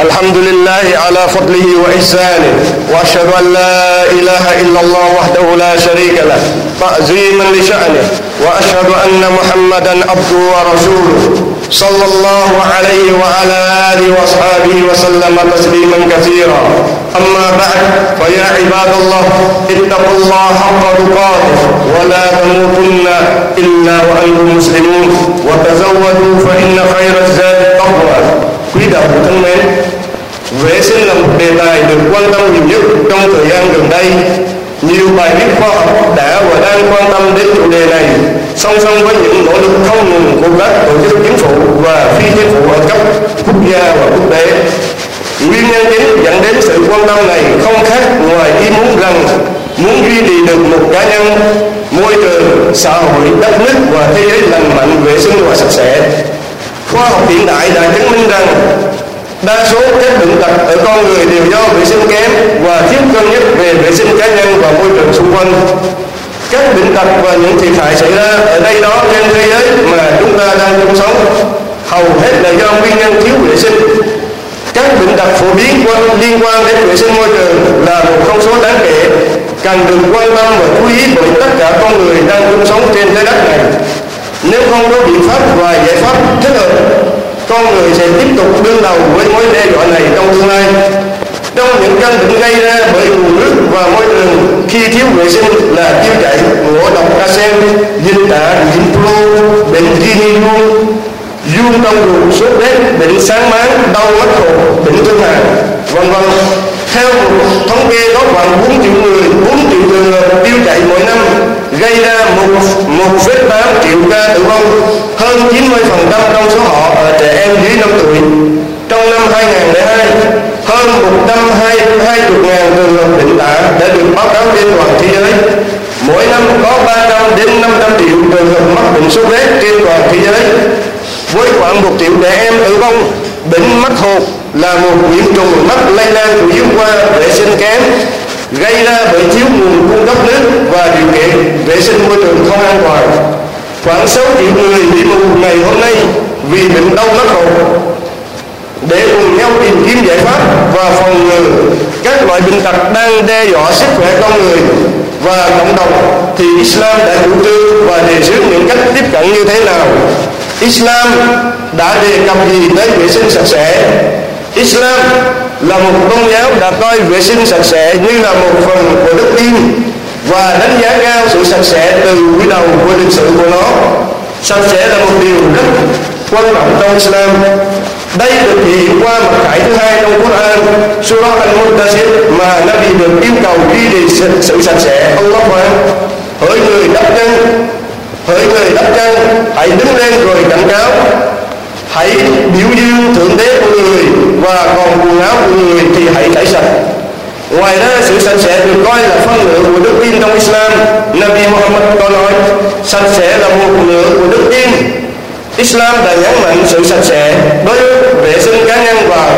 الحمد لله على فضله وإحسانه وأشهد أن لا إله إلا الله وحده لا شريك له تعظيما لشأنه وأشهد أن محمدا عبده ورسوله صلى الله عليه وعلى آله وأصحابه وسلم تسليما كثيرا. أما بعد فيا عباد الله اتقوا الله حق تقاته ولا تموتن إلا وأنتم مسلمون وتزودوا فإن خير الزاد التقوى. Đạo đề tài được quan tâm nhiều nhất. Trong thời gian gần đây, nhiều bài viết khoa học đã và đang quan tâm đến chủ đề này. Song song với những nỗ lực không ngừng của các tổ chức chính phủ và phi chính phủ ở cấp quốc gia và quốc tế, nguyên nhân chính dẫn đến sự quan tâm này không khác ngoài ý muốn rằng muốn duy trì được một cá nhân, môi trường, xã hội, đất nước và thế giới lành mạnh, vệ sinh và sạch sẽ. Khoa học hiện đại đã chứng minh rằng đa số các bệnh tật ở con người đều do vệ sinh kém và thiếu cân nhắc về vệ sinh cá nhân và môi trường xung quanh. Các bệnh tật và những thiệt hại xảy ra ở đây đó trên thế giới mà chúng ta đang chung sống, hầu hết là do nguyên nhân thiếu vệ sinh. Các bệnh tật phổ biến liên quan đến vệ sinh môi trường là một con số đáng kể cần được quan tâm và chú ý bởi tất cả con người đang chung sống trên trái đất này. Nếu không có biện pháp và giải pháp người sẽ tiếp tục đương đầu với mối đe dọa này trong tương lai. Trong những căn bệnh gây ra bởi nguồn nước và môi trường, khi thiếu vệ sinh là tiêu chảy ngộ độc arsen, dịch tả nhiễm flu bệnh rini luôn. Dung trong ruột sốt rét, bệnh sáng máng, đau mắt cổ bệnh thương hàn vân vân. Theo một thống kê có khoảng 4 triệu người 4 triệu trường hợp tiêu chảy mỗi năm gây ra một một tám triệu ca tử vong hơn 90 phần trăm trong số họ ở trẻ em dưới 5 tuổi trong năm 2002 hơn 120 ngàn người hợp bệnh tả đã được báo cáo trên toàn thế giới. Mỗi năm có 300 đến 500 triệu trường hợp mắc bệnh sốt rét trên toàn thế giới. Với khoảng một triệu trẻ em tử vong, bệnh mắt hột là một nhiễm trùng mắc lây lan của yếu qua vệ sinh kém, gây ra bởi thiếu nguồn cung cấp nước và điều kiện vệ sinh môi trường không an toàn. Khoảng 6 triệu người bị mù ngày hôm nay vì bệnh đau mắt hột. Để cùng nhau tìm kiếm giải pháp và phòng loại bệnh tật đang đe dọa sức khỏe con người và cộng đồng thì Islam đã chủ trương và đề xuất những cách tiếp cận như thế nào? Islam đã đề cập gì tới vệ sinh sạch sẽ? Islam là một tôn giáo đã coi vệ sinh sạch sẽ như là một phần của đức tin và đánh giá cao sự sạch sẽ từ quý đầu của lịch sử của nó. Sạch sẽ là một điều rất quan trọng trong Islam đây được thể hiện qua mặt khải thứ hai trong Quran. Surah Al-Mudassir mà Nabi được yêu cầu duy trì sự, sự sạch sẽ. Allah Akbar. Hỡi người đắp chân. Hỡi người đắp chân. Hãy đứng lên rồi cảnh cáo. Hãy biểu dương thượng đế của người và còn quần áo của người thì hãy tẩy sạch. Ngoài ra sự sạch sẽ được coi là phân nửa của đức tin trong Islam. Nabi Muhammad có nói sạch sẽ là một nửa của đức tin. Islam đã nhấn mạnh sự sạch sẽ đối với vệ sinh cá nhân và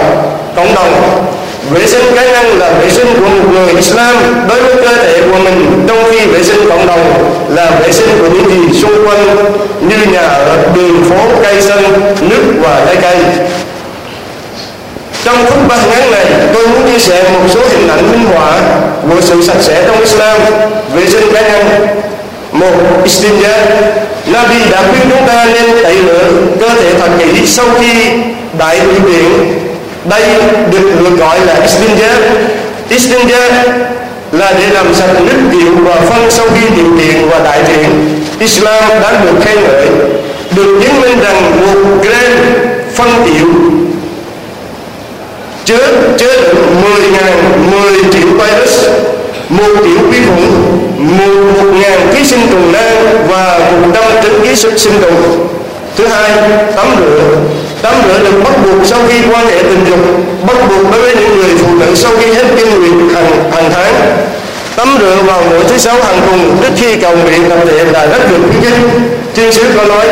cộng đồng. Vệ sinh cá nhân là vệ sinh của một người Islam đối với cơ thể của mình, trong khi vệ sinh cộng đồng là vệ sinh của những gì xung quanh, như nhà ở đường, phố, cây xanh, nước và trái cây. Trong phút ba ngắn này, tôi muốn chia sẻ một số hình ảnh minh họa của sự sạch sẽ trong Islam. Vệ sinh cá nhân. Một, istinja. Nabi đã khuyên chúng ta nên tẩy rửa cơ thể thật kỹ sau khi đại tiểu tiện đây được được gọi là istinja istinja là để làm sạch nước tiểu và phân sau khi tiểu tiện và đại tiện Islam đã được khen ngợi. Được chứng minh rằng một gram phân tiểu chứa chứa được 10 ngàn 10 triệu virus, một triệu vi khuẩn ký sinh trùng nan và vùng tâm trứng ký sinh sinh trùng. Thứ hai, tắm rửa. Tắm rửa được bắt buộc sau khi quan hệ tình dục, bắt buộc đối với những người phụ nữ sau khi hết kinh nguyệt hàng hàng tháng. Tắm rửa vào mỗi thứ sáu hàng tuần trước khi cầu nguyện tập thể là rất được khuyến khích thiên sứ có nói,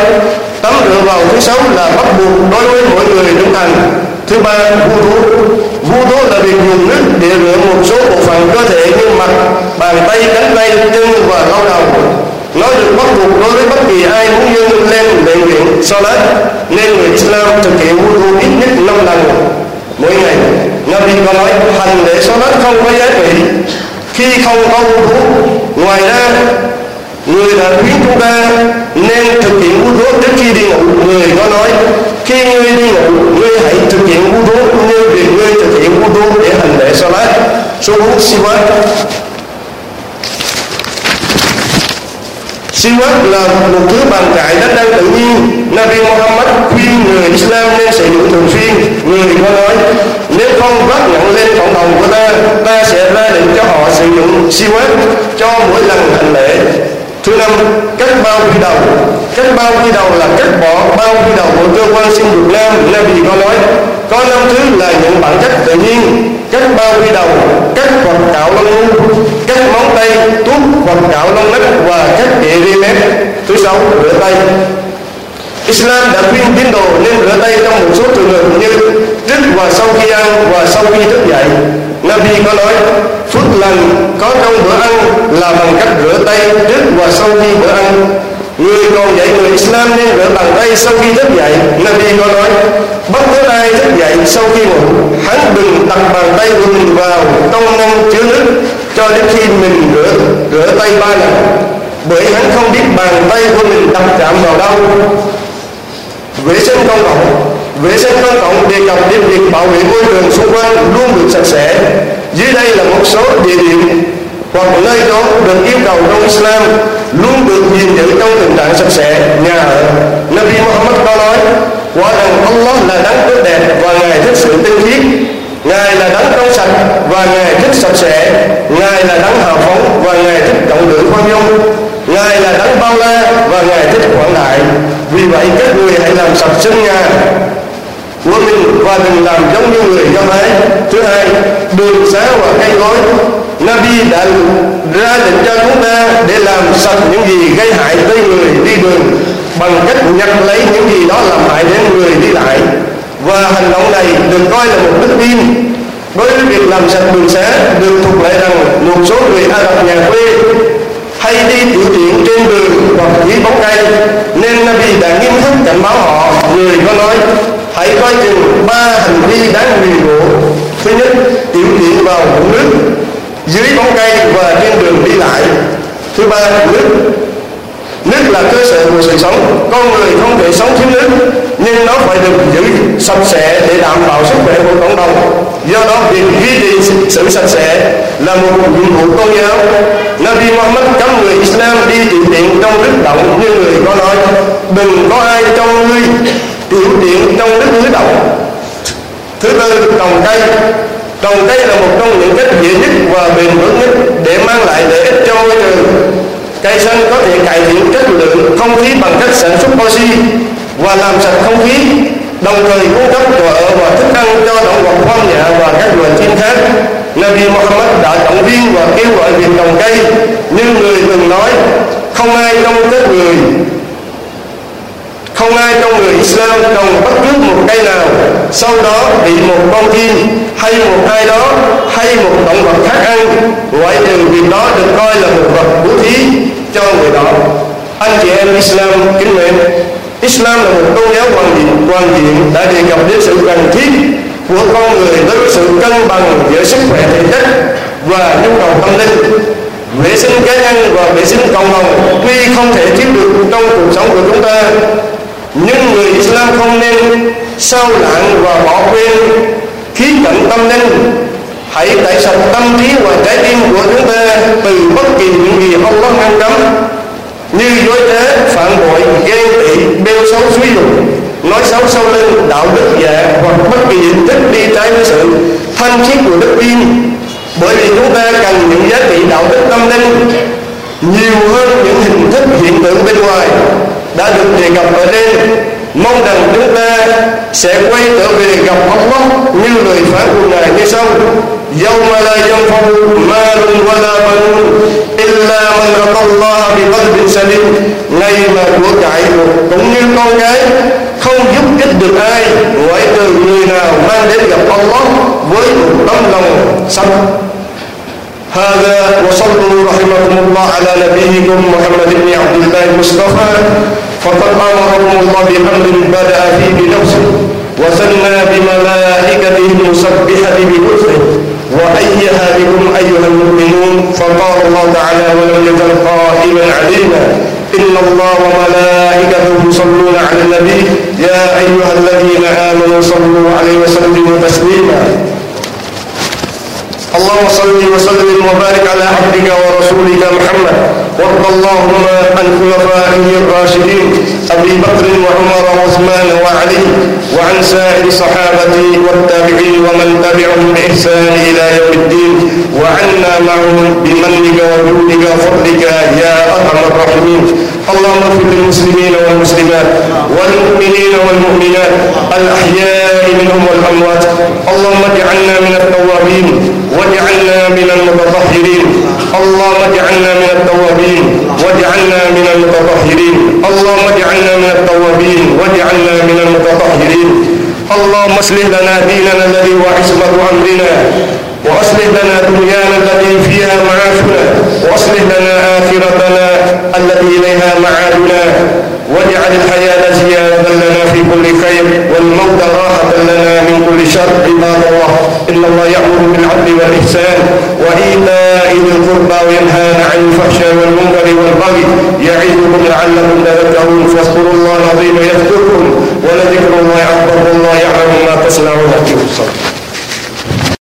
tắm rửa vào thứ sáu là bắt buộc đối với mỗi người trưởng thành thứ ba voodoo voodoo là việc dùng nước để rửa một số bộ phận cơ thể như mặt, bàn tay, cánh tay, chân và lau đầu. Nó được bắt buộc đối với bất kỳ ai muốn dâng lên lệ nguyện salat nên người Islam thực hiện vu ít nhất 5 lần. Mỗi ngày, Nabi có nói, hành lễ Salat không có giá trị. Khi không có vũ ngoài ra người đã khuyến chúng ta nên thực hiện vũ thuốc trước khi đi ngủ. Người có nói, khi ngươi đi ngủ, ngươi hãy thực hiện vũ thuốc như việc ngươi thực hiện vũ thuốc để hành lễ Salat. Số 4 siwak. Siwak là một thứ bàn cãi đất đang tự nhiên. Nabi Muhammad khuyên người Islam nên sử dụng thường xuyên. Người có nói, Nếu không vác nhận lên cộng đồng của ta Ta sẽ ra lệnh cho họ sử dụng Siwak cho mỗi lần hành lễ. Thứ năm, cắt bao quy đầu? Cắt bao quy đầu là cắt bỏ bao quy đầu của cơ quan sinh dục nam Nabi có nói Có năm thứ là những bản chất tự nhiên. Cắt bao quy đầu, cắt hoặc cạo lông ngu Cắt móng tay, tuốt hoặc cạo lông nách Và cắt kệ ri mép. Thứ sáu, rửa tay. Islam đã khuyên tín đồ nên rửa tay trong một số trường hợp như trước và sau khi ăn và sau khi thức dậy. Nabi có nói phước lành có trong bữa ăn là bằng cách rửa tay trước và sau khi bữa ăn. Người còn dạy người Islam nên rửa bàn tay sau khi thức dậy. Nabi có nói bất cứ ai thức dậy sau khi ngủ, hắn đừng đặt bàn tay của mình vào trong ngăn chứa nước cho đến khi mình rửa rửa tay ba lần bởi hắn không biết bàn tay của mình đặt chạm vào đâu vệ sinh công cộng vệ sinh công cộng đề cập đến việc bảo vệ môi trường xung quanh luôn được sạch sẽ. Dưới đây là một số địa điểm hoặc nơi đó được yêu cầu trong Islam luôn được gìn giữ trong tình trạng sạch sẽ. Nhà ở. Nabi Muhammad có nói, quả rằng Allah là đấng tốt đẹp và ngài thích sự tinh khiết. Ngài là đấng trong sạch và ngài thích sạch sẽ. Ngài là đấng hào phóng và ngài thích trọng lượng khoan dung ngài là đấng bao la và ngài thích quảng đại vì vậy các người hãy làm sạch sân nhà. Của mình và đừng làm giống như người do thái. Thứ hai, đường xá và cây cối. Nabi đã ra lệnh cho chúng ta để làm sạch những gì gây hại tới người đi đường bằng cách nhặt lấy những gì đó làm hại đến người đi lại. Và hành động này được coi là một đức tin. Đối với việc làm sạch đường xá, được thuộc lại rằng một số người Ả Rập nhà quê hay đi tiểu tiện trên đường hoặc dưới bóng cây nên Nabi đã nghiêm khắc cảnh báo họ, người có nói, hãy coi chừng ba hành vi đáng nguyền rủa thứ nhất, tiểu tiện vào vũng nước, dưới bóng cây và trên đường đi lại. Thứ ba, nước. Nước là cơ sở của sự sống, con người không thể sống thiếu nước nhưng nó phải được giữ sạch sẽ để đảm bảo sức khỏe của cộng đồng. Do đó, việc duy trì sự sạch sẽ là một nhiệm vụ tôn giáo. Nabi Muhammad cấm người Islam đi tiểu tiện trong nước động như người có nói, đừng có ai trong ngươi tiểu tiện trong nước núi động. Thứ tư, trồng cây. Trồng cây là một trong những cách dễ nhất và bền vững nhất để mang lại lợi ích cho môi trường. Cây xanh có thể cải thiện chất lượng không khí bằng cách sản xuất oxy và làm sạch không khí, đồng thời cung cấp chỗ ở và thức ăn cho động vật hoang dã và các loài chim khác. Nabi Muhammad đã động viên và kêu gọi việc trồng cây như người từng nói, không ai trong các người, không ai trong người Islam trồng bất cứ một cây nào. Sau đó bị một con chim, hay một ai đó, hay một động vật khác ăn. Ngoại trừ việc đó được coi là một vật bố thí cho người đó. Anh chị em Islam kính mến. Islam là một tôn giáo hoàn diện, hoàn diện đã đề cập đến sự cần thiết của con người đối với sự cân bằng giữa sức khỏe thể chất và nhu cầu tâm linh. Vệ sinh cá nhân và vệ sinh cộng đồng tuy không thể thiếu được trong cuộc sống của chúng ta nhưng người Islam không nên sao lãng và bỏ quên khí cận tâm linh. Hãy tẩy sạch tâm trí và trái tim của chúng ta từ bất kỳ những gì không có ngăn cấm như dối trá phản bội, ghen tị, bêu xấu suy dục nói xấu sau lưng, đạo đức giả hoặc bất kỳ hình thức đi trái với sự thanh khiết của đức tin. Bởi vì chúng ta cần những giá trị đạo đức tâm linh nhiều hơn những hình thức hiện tượng bên ngoài đã được đề cập ở trên. Mong rằng chúng ta sẽ quay trở về gặp ông Bóc như lời phán của يوم لا ينفع مال ولا بنون إلا من أتى الله بقلب سليم. ngày mà của cải cũng như con cái không giúp ích được ai ngoại trừ người nào mang đến gặp Allah với một tấm lòng sạch هذا وصلوا رحمكم الله على نبيكم محمد بن عبد الله المصطفى. فقد امركم الله بامر بدأ فيه بنفسه. وثنى بملائكته المسبحة بلطفه وأيها بكم أيها المؤمنون فقال الله تعالى ولم يزل قائما علينا إن الله وملائكته يصلون على النبي. يا أيها الذين آمنوا صلوا عليه وسلموا تسليما. اللهم صل وسلم وبارك على عبدك ورسولك محمد. وارض اللهم عن خلفائه الراشدين أبي بكر وعمر وعثمان وعلي وعن سائر الصحابه والتابعين ومن تبعهم بإحسان إلى يوم الدين وعنا معهم بمنك وجودك وفضلك يا أرحم الراحمين. اللهم اغفر للمسلمين والمسلمات والمؤمنين والمؤمنات الأحياء منهم والأموات. اللهم اجعلنا من التوابين واجعلنا من المتطهرين. اللهم اجعلنا من التوابين واجعلنا من المتطهرين. اللهم اجعلنا من التوابين واجعلنا من المتطهرين. اللهم اصلح لنا ديننا الذي هو عصمة أمرنا. وأصلح لنا دنيانا التي فيها معاشنا. وأصلح لنا آخرتنا التي إليها معادنا. واجعل الحياة زيادة لنا في كل خير. شر عباد الله إن الله يأمر بالعدل والإحسان وإيتاء ذي القربى وينهى عن الفحشاء والمنكر والبغي. يعظكم لعلكم تذكرون. فاذكروا الله العظيم يذكركم. ولذكر الله أكبر والله يعلم ما تصنعون.